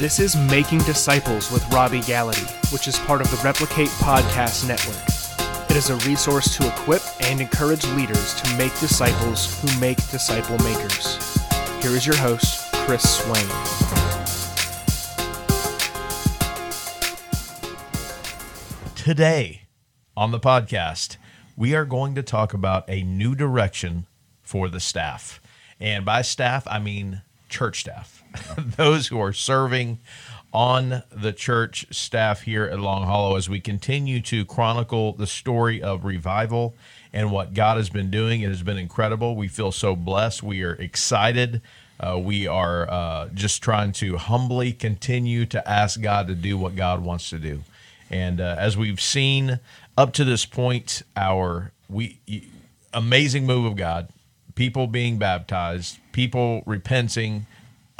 This is Making Disciples with Robby Gallaty, which is part of the Replicate Podcast Network. It is a resource to equip and encourage leaders to make disciples who make disciple makers. Here is your host, Chris Swain. Today on the podcast, we are going to talk about a new direction for the staff. And by staff, I mean church staff, those who are serving on the church staff here at Long Hollow as we continue to chronicle the story of revival and what God has been doing. It has been incredible. We feel so blessed. We are excited. Uh, we are uh, just trying to humbly continue to ask God to do what God wants to do. And uh, as we've seen up to this point, our we amazing move of God, people being baptized, people repenting,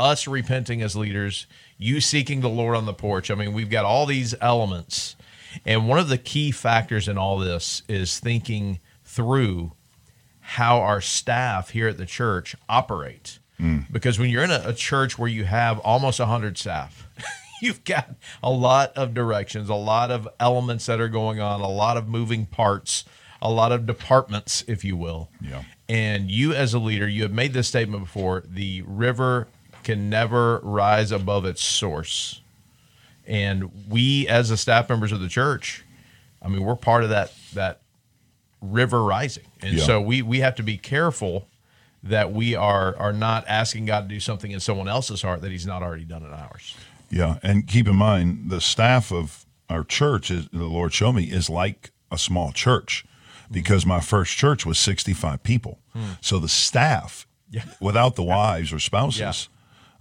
us repenting as leaders, you seeking the Lord on the porch. I mean, we've got all these elements. And one of the key factors in all this is thinking through how our staff here at the church operate. Mm. Because when you're in a, a church where you have almost 100 staff, you've got a lot of directions, a lot of elements that are going on, a lot of moving parts, a lot of departments, if you will. Yeah. And you, as a leader, you have made this statement before the river can never rise above its source. And we, as the staff members of the church, I mean, we're part of that that river rising, and yeah. so we we have to be careful that we are are not asking God to do something in someone else's heart that He's not already done in ours. Yeah, and keep in mind the staff of our church is the Lord showed me is like a small church because my first church was 65 people. Hmm. So the staff yeah. without the wives or spouses yeah.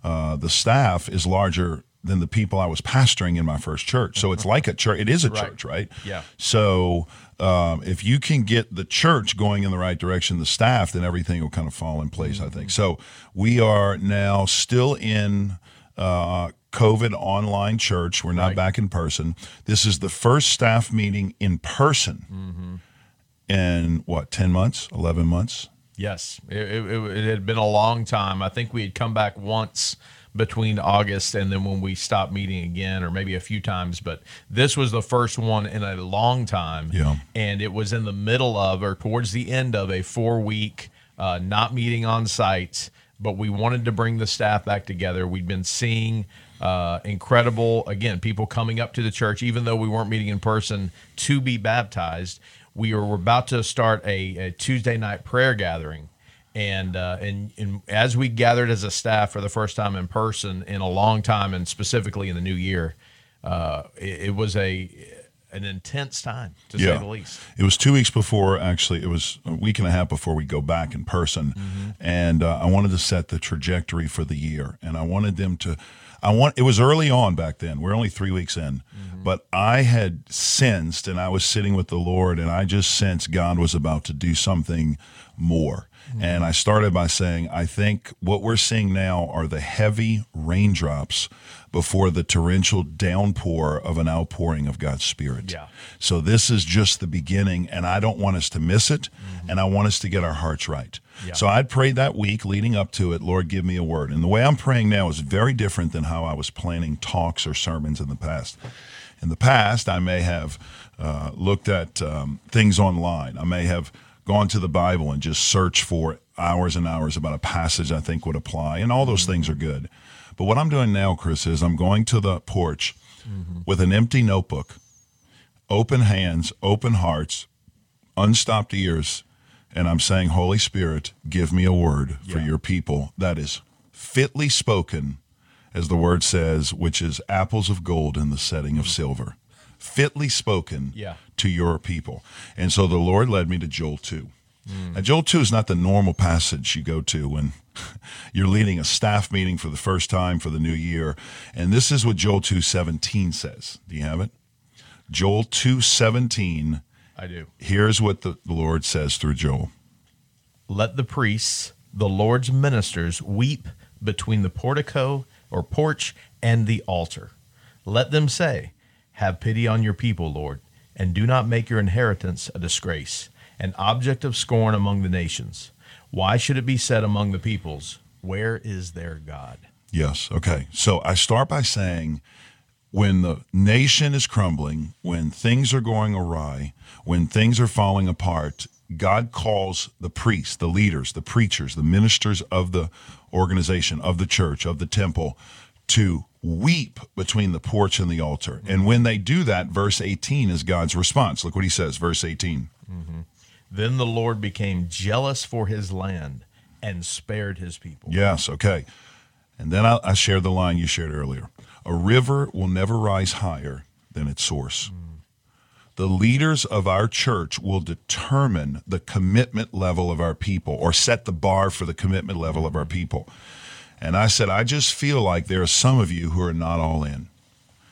Uh, the staff is larger than the people I was pastoring in my first church. So it's like a church. It is a right. church, right? Yeah. So um, if you can get the church going in the right direction, the staff, then everything will kind of fall in place. Mm-hmm. I think. So we are now still in uh, COVID online church. We're not right. back in person. This is the first staff meeting in person mm-hmm. in what, 10 months, 11 months? Yes. It, it, it, had been a long time. I think we had come back once between August and then when we stopped meeting again, or maybe a few times. But this was the first one in a long time. Yeah. And it was in the middle of or towards the end of a four week uh, not meeting on site. But we wanted to bring the staff back together. We'd been seeing uh, incredible, again, people coming up to the church, even though we weren't meeting in person to be baptized. We were about to start a, a Tuesday night prayer gathering. And, uh, and and as we gathered as a staff for the first time in person in a long time, and specifically in the new year, uh, it, it was a an intense time to yeah. say the least. It was two weeks before, actually, it was a week and a half before we go back in person. Mm-hmm. And uh, I wanted to set the trajectory for the year. And I wanted them to I want it was early on back then. We're only three weeks in, mm-hmm. but I had sensed, and I was sitting with the Lord, and I just sensed God was about to do something more. Mm-hmm. And I started by saying, I think what we're seeing now are the heavy raindrops before the torrential downpour of an outpouring of God's Spirit. Yeah. So this is just the beginning, and I don't want us to miss it, mm-hmm. and I want us to get our hearts right. Yeah. So I'd prayed that week leading up to it, Lord, give me a word. And the way I'm praying now is very different than how I was planning talks or sermons in the past. In the past, I may have uh, looked at um, things online. I may have gone to the Bible and just searched for hours and hours about a passage I think would apply, and all those things are good. But what I'm doing now, Chris, is I'm going to the porch mm-hmm. with an empty notebook, open hands, open hearts, unstopped ears, and I'm saying, Holy Spirit, give me a word yeah. for your people that is fitly spoken, as the word says, which is apples of gold in the setting of silver. Fitly spoken yeah. to your people. And so the Lord led me to Joel 2. Mm. Now, Joel 2 is not the normal passage you go to when you're leading a staff meeting for the first time for the new year. And this is what Joel 2:17 says. Do you have it? Joel 2:17 I do. Here's what the Lord says through Joel Let the priests, the Lord's ministers, weep between the portico or porch and the altar. Let them say, Have pity on your people, Lord, and do not make your inheritance a disgrace, an object of scorn among the nations. Why should it be said among the peoples, Where is their God? Yes. Okay. So I start by saying when the nation is crumbling, when things are going awry, when things are falling apart, God calls the priests, the leaders, the preachers, the ministers of the organization, of the church, of the temple to weep between the porch and the altar. And when they do that, verse 18 is God's response. Look what he says, verse 18. Mm-hmm. Then the Lord became jealous for his land and spared his people. Yes, okay. And then I, I share the line you shared earlier. A river will never rise higher than its source. The leaders of our church will determine the commitment level of our people or set the bar for the commitment level of our people. And I said, I just feel like there are some of you who are not all in.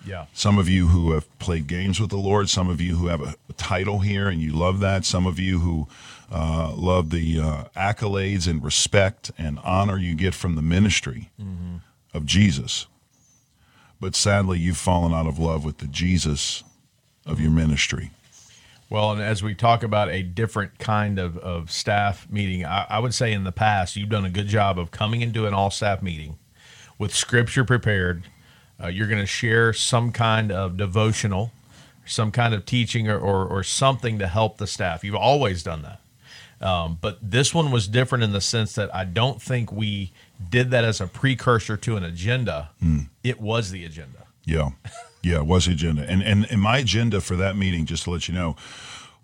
Yeah. Some of you who have played games with the Lord, some of you who have a, a title here and you love that, some of you who uh, love the uh, accolades and respect and honor you get from the ministry of Jesus. But sadly, you've fallen out of love with the Jesus of your ministry. Well, and as we talk about a different kind of, of staff meeting, I, I would say in the past, you've done a good job of coming into an all staff meeting with scripture prepared. Uh, you're going to share some kind of devotional, some kind of teaching, or, or, or something to help the staff. You've always done that. Um, but this one was different in the sense that I don't think we did that as a precursor to an agenda. It was the agenda. Yeah. Yeah, it was the agenda. And, and and my agenda for that meeting, just to let you know,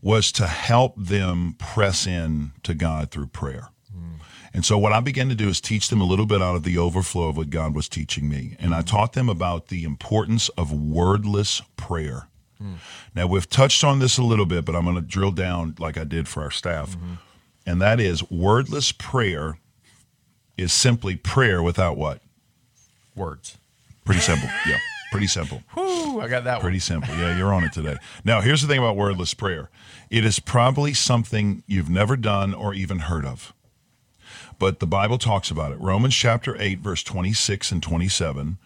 was to help them press in to God through prayer. And so what I began to do is teach them a little bit out of the overflow of what God was teaching me. And I taught them about the importance of wordless prayer. Now we've touched on this a little bit, but I'm going to drill down like I did for our staff. Mm-hmm. And that is wordless prayer is simply prayer without what? Words. Pretty simple. Yeah. Pretty simple. Whew, I got that one. Pretty one. simple. Yeah, you're on it today. Now, here's the thing about wordless prayer it is probably something you've never done or even heard of. But the Bible talks about it. Romans chapter 8, verse 26 and 27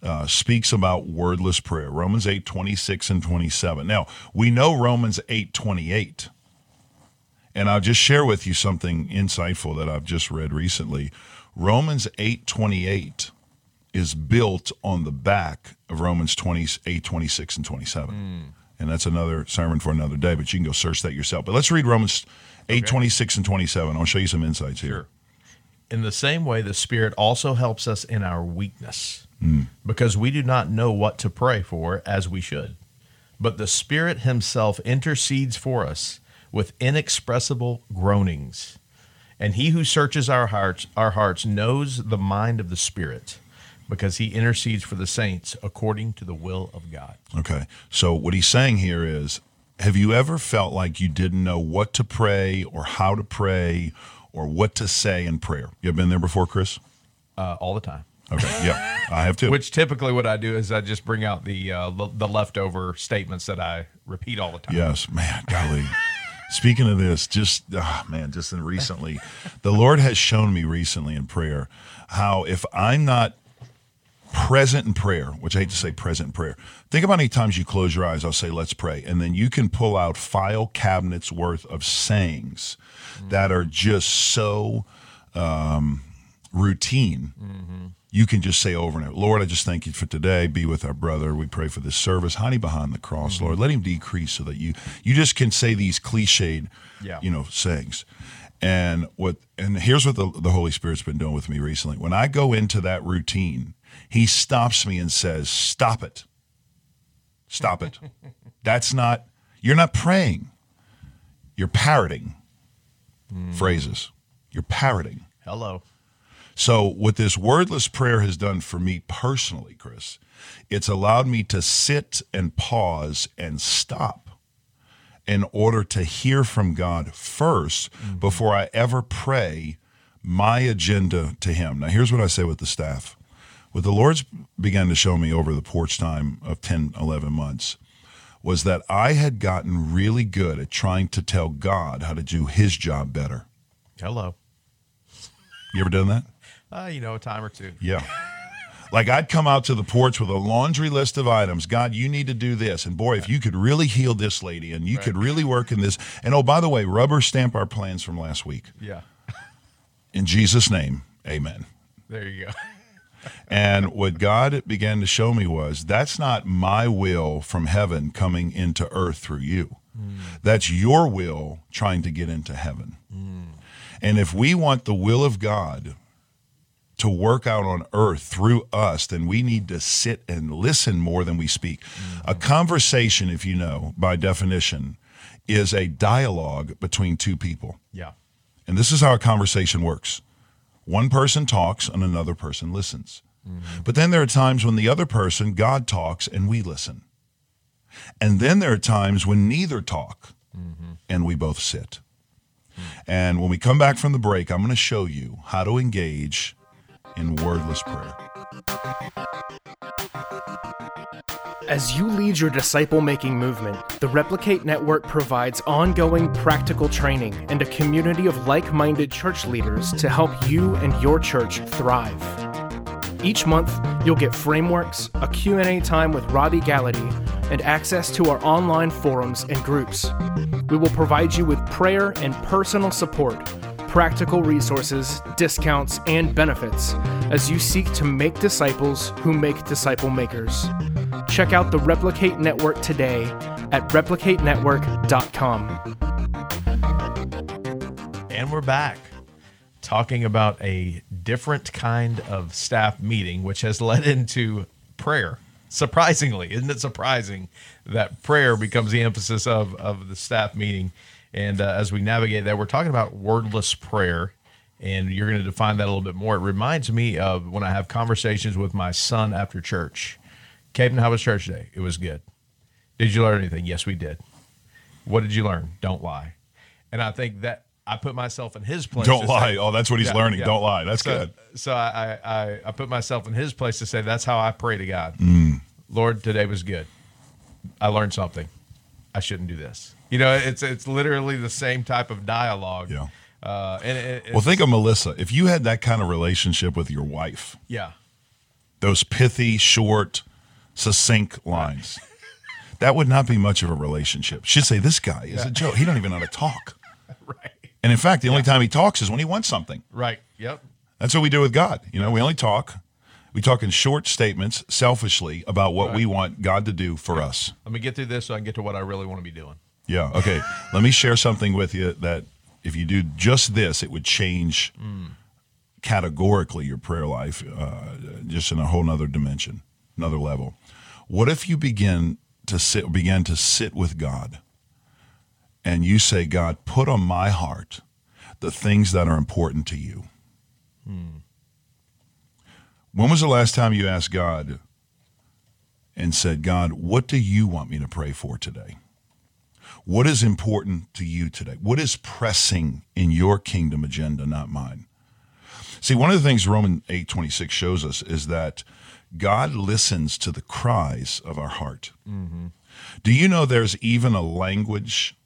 uh, speaks about wordless prayer. Romans 8, 26 and 27. Now, we know Romans 8, 28. And I'll just share with you something insightful that I've just read recently. Romans 8, 28 is built on the back of Romans 28, 26, and 27. And that's another sermon for another day, but you can go search that yourself. But let's read Romans 8, 26, and 27. I'll show you some insights here. Sure. In the same way, the Spirit also helps us in our weakness, because we do not know what to pray for as we should. But the Spirit Himself intercedes for us with inexpressible groanings. And He who searches our hearts, our hearts, knows the mind of the Spirit, because He intercedes for the saints according to the will of God. Okay. So what he's saying here is have you ever felt like you didn't know what to pray or how to pray or what to say in prayer? You have been there before, Chris? Uh, all the time. Okay. Yeah, I have too. Which typically what I do is I just bring out the uh, the, the leftover statements that I repeat all the time. Yes, man, golly. Speaking of this, just ah, man, just in recently, the Lord has shown me recently in prayer how if I'm not present in prayer, which I hate to say present in prayer, think about many times you close your eyes, I'll say, let's pray. And then you can pull out file cabinets worth of sayings that are just so um, routine you can just say over and over, Lord, I just thank you for today. Be with our brother. We pray for this service. Honey behind the cross, Lord. Let him decrease so that you you just can say these cliched, Yeah. you know, sayings. And what and here's what the, the Holy Spirit's been doing with me recently. When I go into that routine, he stops me and says, Stop it. Stop it. That's not you're not praying. You're parroting phrases. You're parroting. Hello. So, what this wordless prayer has done for me personally, Chris, it's allowed me to sit and pause and stop in order to hear from God 1st mm-hmm. before I ever pray my agenda to Him. Now, here's what I say with the staff. What the Lord's began to show me over the porch time of 10, 11 months was that I had gotten really good at trying to tell God how to do His job better. Hello. You ever done that? Uh, you know, a time or two. Yeah. Like I'd come out to the porch with a laundry list of items. God, you need to do this. And boy, if you could really heal this lady and you could really work in this. And oh, by the way, rubber stamp our plans from last week. Yeah. In Jesus' name, amen. There you go. And what God began to show me was that's not my will from heaven coming into earth through you. Mm. That's your will trying to get into heaven. Mm. And if we want the will of God to work out on earth through us, then we need to sit and listen more than we speak. Mm-hmm. A conversation, if you know, by definition, is a dialogue between two people. Yeah. And this is how a conversation works one person talks and another person listens. But then there are times when the other person, God talks, and we listen. And then there are times when neither talk and we both sit. And when we come back from the break, I'm going to show you how to engage in wordless prayer. As you lead your disciple making movement, the Replicate Network provides ongoing practical training and a community of like minded church leaders to help you and your church thrive. Each month, you'll get frameworks, a Q&A time with Robby Gallaty, and access to our online forums and groups. We will provide you with prayer and personal support, practical resources, discounts, and benefits as you seek to make disciples who make disciple makers. Check out the Replicate Network today at replicatenetwork.com. And we're back talking about a different kind of staff meeting, which has led into prayer. Surprisingly, isn't it surprising that prayer becomes the emphasis of, of the staff meeting? And uh, as we navigate that, we're talking about wordless prayer, and you're going to define that a little bit more. It reminds me of when I have conversations with my son after church. Caden, how was church today? It was good. Did you learn anything? Yes, we did. What did you learn? Don't lie. And I think that I put myself in his place. Don't lie. say- oh, that's what he's Yeah, learning. yeah. Don't lie. That's so, good. So I, I, I put myself in his place to say, that's how I pray to God. Mm. Lord, today was good. I learned something. I shouldn't do this. You know, it's it's literally the same type of dialogue. Yeah. Uh, and it, Well, think of Melissa. If you had that kind of relationship with your wife, yeah. those pithy, short, succinct lines, that would not be much of a relationship. She'd say, "This guy is a joke. He don't even know how to talk." Right. And in fact, the only time he talks is when he wants something. Right. Yep. That's what we do with God. You know, we only talk. We talk in short statements, selfishly, about what we want God to do for us. Let me get through this so I can get to what I really want to be doing. Yeah. Okay. Let me share something with you that if you do just this, it would change categorically your prayer life, uh, just in a whole nother dimension, another level. What if you begin to sit, begin to sit with God, and you say, God, put on my heart the things that are important to you. When was the last time you asked God and said, God, what do you want me to pray for today? What is important to you today? What is pressing in your kingdom agenda, not mine? See, one of the things Romans 8:26 shows us is that God listens to the cries of our heart. Do you know there's even a language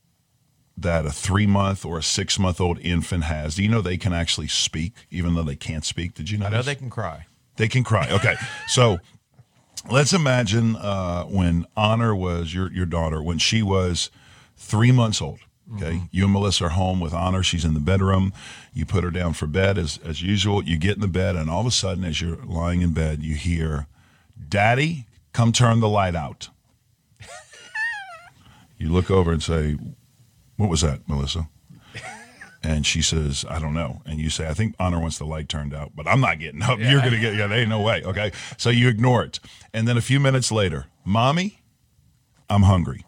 that a three month or a six month old infant has? Do you know they can actually speak even though they can't speak? Did you know? I know they can cry. They can cry. Okay, so let's imagine uh, when Honor was your your daughter when she was three months old. Okay, mm-hmm. you and Melissa are home with Honor. She's in the bedroom. You put her down for bed as as usual. You get in the bed, and all of a sudden, as you're lying in bed, you hear, "Daddy, come turn the light out." you look over and say, "What was that, Melissa?" And she says, I don't know. And you say, I think Honor wants the light turned out, but I'm not getting up. You're going to get, yeah, there ain't no way. Okay. So you ignore it. And then a few minutes later, Mommy, I'm hungry.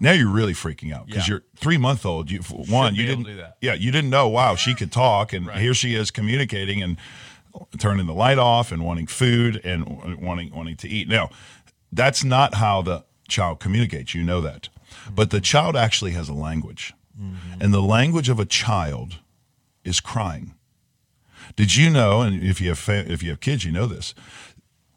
Now you're really freaking out because Yeah. you're three month old. You, one, you didn't do that. Yeah. You didn't know, wow, she could talk. And Right. here she is communicating and turning the light off and wanting food and wanting, wanting to eat. Now, that's not how the child communicates. You know that. But the child actually has a language. Mm-hmm. And the language of a child is crying. Did you know? And if you have if you have kids, you know this.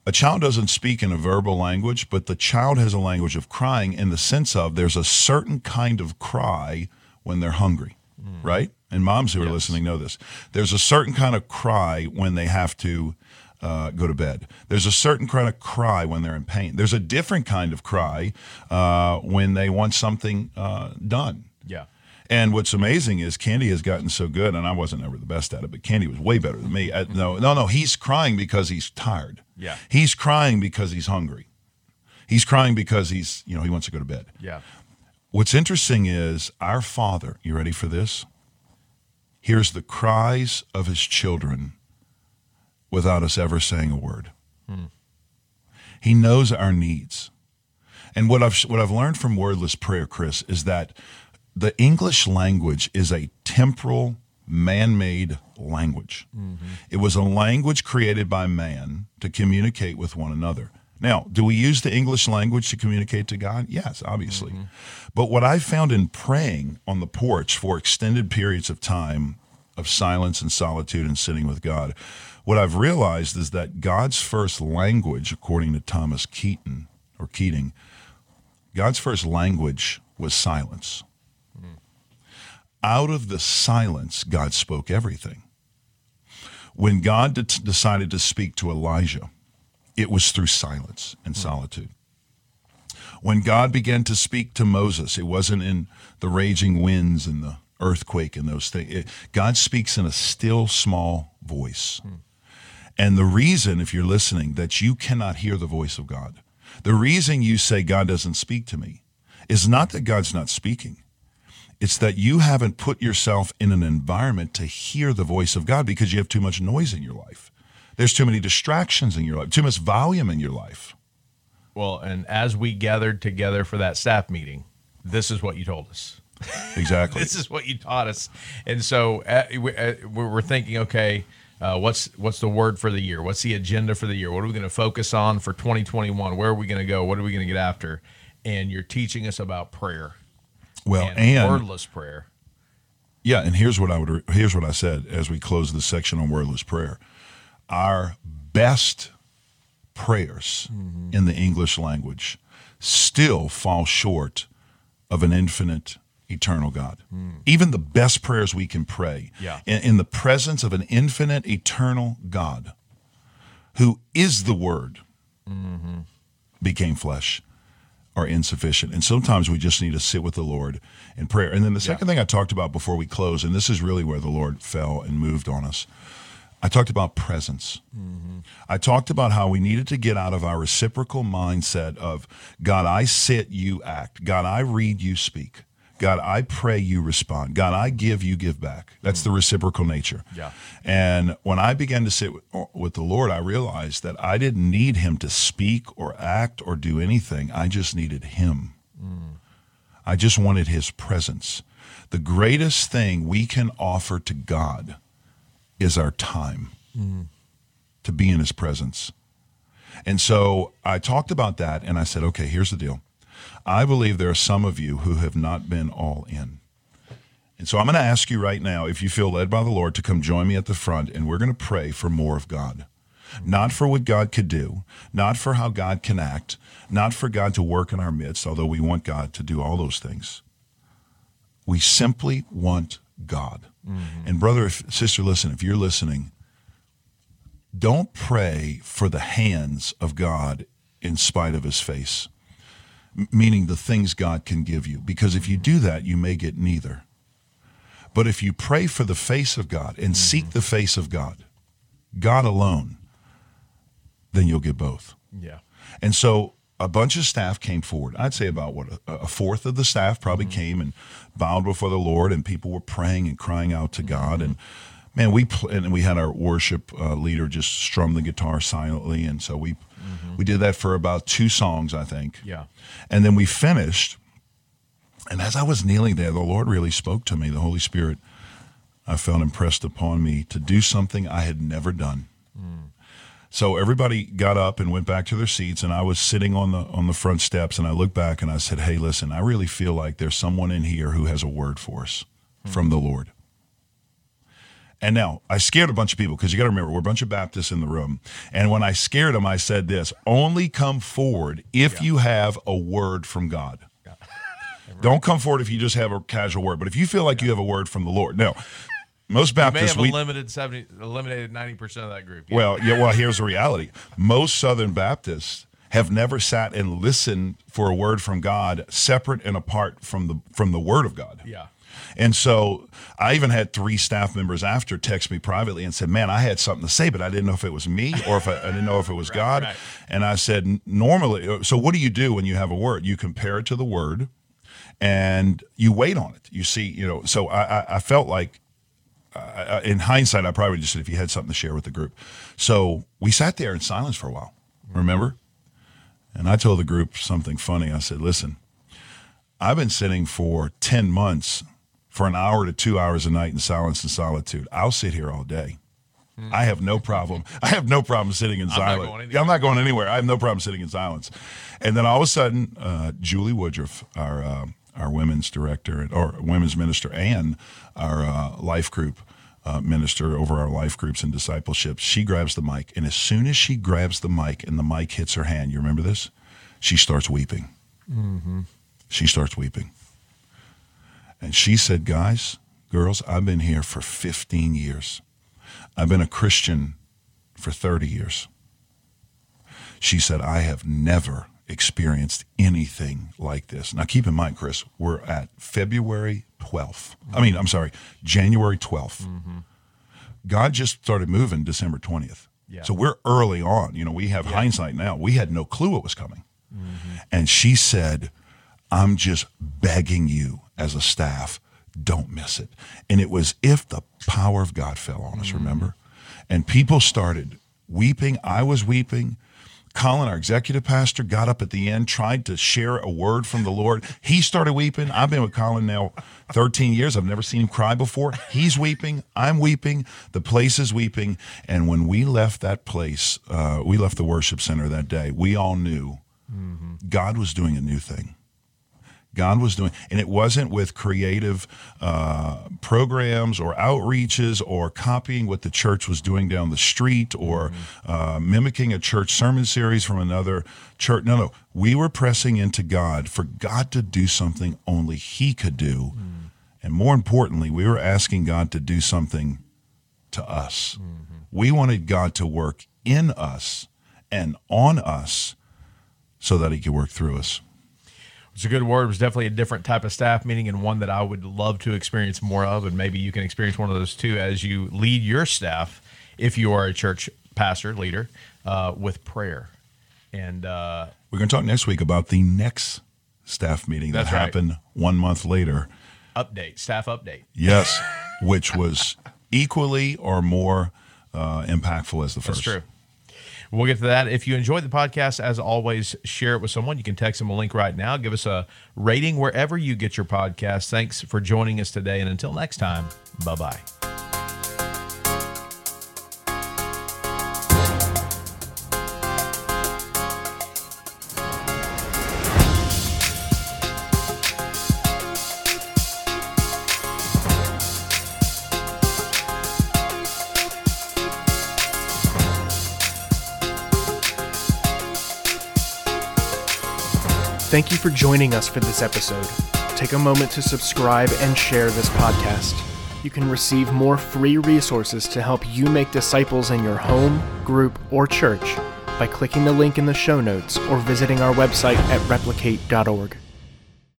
A child doesn't speak in a verbal language, but the child has a language of crying in the sense of there's a certain kind of cry when they're hungry, right? And moms who are listening know this. There's a certain kind of cry when they have to uh, go to bed. There's a certain kind of cry when they're in pain. There's a different kind of cry uh, when they want something uh, done. Yeah. And what's amazing is Candy has gotten so good, and I wasn't ever the best at it, but Candy was way better than me. I, no, no, no. He's crying because he's tired. Yeah. He's crying because he's hungry. He's crying because he's, you know, he wants to go to bed. Yeah. What's interesting is our Father, you ready for this? Hears the cries of his children without us ever saying a word. Hmm. He knows our needs. And what I've what I've learned from wordless prayer, Chris, is that the English language is a temporal, man-made language. Mm-hmm. It was a language created by man to communicate with one another. Now, do we use the English language to communicate to God? Yes, obviously. Mm-hmm. But what I found in praying on the porch for extended periods of time of silence and solitude and sitting with God, what I've realized is that God's first language, according to Thomas Keaton or Keating, God's first language was silence. Out of the silence, God spoke everything. When God de- decided to speak to Elijah, it was through silence and hmm. solitude. When God began to speak to Moses, it wasn't in the raging winds and the earthquake and those things. It- God speaks in a still small voice. Hmm. And the reason, if you're listening, that you cannot hear the voice of God, the reason you say God doesn't speak to me is not that God's not speaking. It's that you haven't put yourself in an environment to hear the voice of God because you have too much noise in your life. There's too many distractions in your life, too much volume in your life. Well, and as we gathered together for that staff meeting, this is what you told us. Exactly. This is what you taught us. And so uh, we, uh, we're thinking, okay, uh, what's what's the word for the year? What's the agenda for the year? What are we going to focus on for 2021? Where are we going to go? What are we going to get after? And you're teaching us about prayer well, and, and wordless prayer. Yeah, and here's what I would here's what I said as we close this section on wordless prayer. Our best prayers mm-hmm. in the English language still fall short of an infinite eternal God. Mm. Even the best prayers we can pray Yeah. in, in the presence of an infinite eternal God who is the word mm-hmm. became flesh are insufficient. And sometimes we just need to sit with the Lord in prayer. And then the second thing I talked about before we close, and this is really where the Lord fell and moved on us. I talked about presence. Mm-hmm. I talked about how we needed to get out of our reciprocal mindset of God, I sit, you act. God, I read, you speak. God, I pray, you respond. God, I give, you give back. That's the mm. reciprocal nature. Yeah. And when I began to sit with, oh, with the Lord, I realized that I didn't need Him to speak or act or do anything. I just needed Him. Mm. I just wanted His presence. The greatest thing we can offer to God is our time mm. to be in His presence. And so I talked about that and I said, okay, here's the deal. I believe there are some of you who have not been all in. And so I'm going to ask you right now if you feel led by the Lord to come join me at the front and we're going to pray for more of God. Not for what God could do, not for how God can act, not for God to work in our midst, although we want God to do all those things. We simply want God. Mm-hmm. And brother, if, sister, listen, if you're listening, don't pray for the hands of God in spite of his face, meaning the things God can give you. Because if you do mm-hmm. that, you may get neither. But if you pray for the face of God and mm-hmm. seek the face of God, God alone, then you'll get both. Yeah. And so a bunch of staff came forward. I'd say about what a, fourth of the staff probably mm-hmm. came and bowed before the Lord, and people were praying and crying out to God. And man, we pl- and we had our worship uh, leader just strum the guitar silently, and so we Mm-hmm. we did that for about two songs, I think. Yeah. And then we finished. And as I was kneeling there, the Lord really spoke to me. The Holy Spirit, I felt impressed upon me to do something I had never done. Mm. So everybody got up and went back to their seats, and I was sitting on the on the front steps, and I looked back and I said, "Hey, listen, I really feel like there's someone in here who has a word for us hmm. from the Lord." And now I scared a bunch of people because you got to remember we're a bunch of Baptists in the room, and when I scared them, I said this: "Only come forward if you have a word from God." Don't come forward if you just have a casual word, but if you feel like you have a word from the Lord. Now, most May Baptists have we eliminated seventy, eliminated ninety percent of that group. Yeah. well, yeah. Well, here's the reality: most Southern Baptists have never sat and listened for a word from God separate and apart from the from the word of God. Yeah. And so I even had three staff members after text me privately and said, "Man, I had something to say, but I didn't know if it was me or if I, I didn't know if it was God." right. And I said, "Normally, so what do you do when you have a word? You compare it to the word, and you wait on it. You see, you know. So I, I, I felt like uh, in hindsight, I probably just said if you had something to share with the group. So we sat there in silence for a while, remember? And I told the group something funny. I said, listen, I've been sitting for 10 months for an hour to two hours a night in silence and solitude. I'll sit here all day. I have no problem. I have no problem sitting in not silence. I'm not going anywhere. I have no problem sitting in silence. And then all of a sudden, uh, Julie Woodruff, our uh, our women's director or women's minister, and our uh, life group uh, minister over our life groups and discipleship, she grabs the mic, and as soon as she grabs the mic and the mic hits her hand, you remember this? She starts weeping. She starts weeping. And she said, Guys, girls, I've been here for 15 years. I've been a Christian for 30 years. She said, I have never experienced anything like this. Now, keep in mind, Chris, we're at February 12th. I mean, I'm sorry, January 12th. Mm-hmm. God just started moving December 20th. Yeah. So we're early on. You know, we have hindsight now. We had no clue what was coming. Mm-hmm. And she said, I'm just begging you as a staff, don't miss it. And it was if the power of God fell on us, remember? And people started weeping. I was weeping. Colin, our executive pastor, got up at the end, tried to share a word from the Lord. He started weeping. I've been with Colin now 13 years. I've never seen him cry before. He's weeping. I'm weeping. The place is weeping. And when we left that place, uh, we left the worship center that day, we all knew God was doing a new thing. God was doing, and it wasn't with creative uh, programs or outreaches or copying what the church was doing down the street or uh, mimicking a church sermon series from another church. No, no. We were pressing into God for God to do something only He could do. And more importantly, we were asking God to do something to us. We wanted God to work in us and on us so that He could work through us. It's a good word. It was definitely a different type of staff meeting and one that I would love to experience more of. And maybe you can experience one of those too as you lead your staff, if you are a church pastor, leader, uh, with prayer. And uh, We're going to talk next week about the next staff meeting that That's right. happened one month later. update, staff update. Yes, which was equally or more uh, impactful as the first. That's true. We'll get to that. If you enjoyed the podcast, as always, share it with someone. You can text them a link right now. Give us a rating wherever you get your podcast. Thanks for joining us today. And until next time, bye bye. Thank you for joining us for this episode. Take a moment to subscribe and share this podcast. You can receive more free resources to help you make disciples in your home, group, or church by clicking the link in the show notes or visiting our website at replicate.org.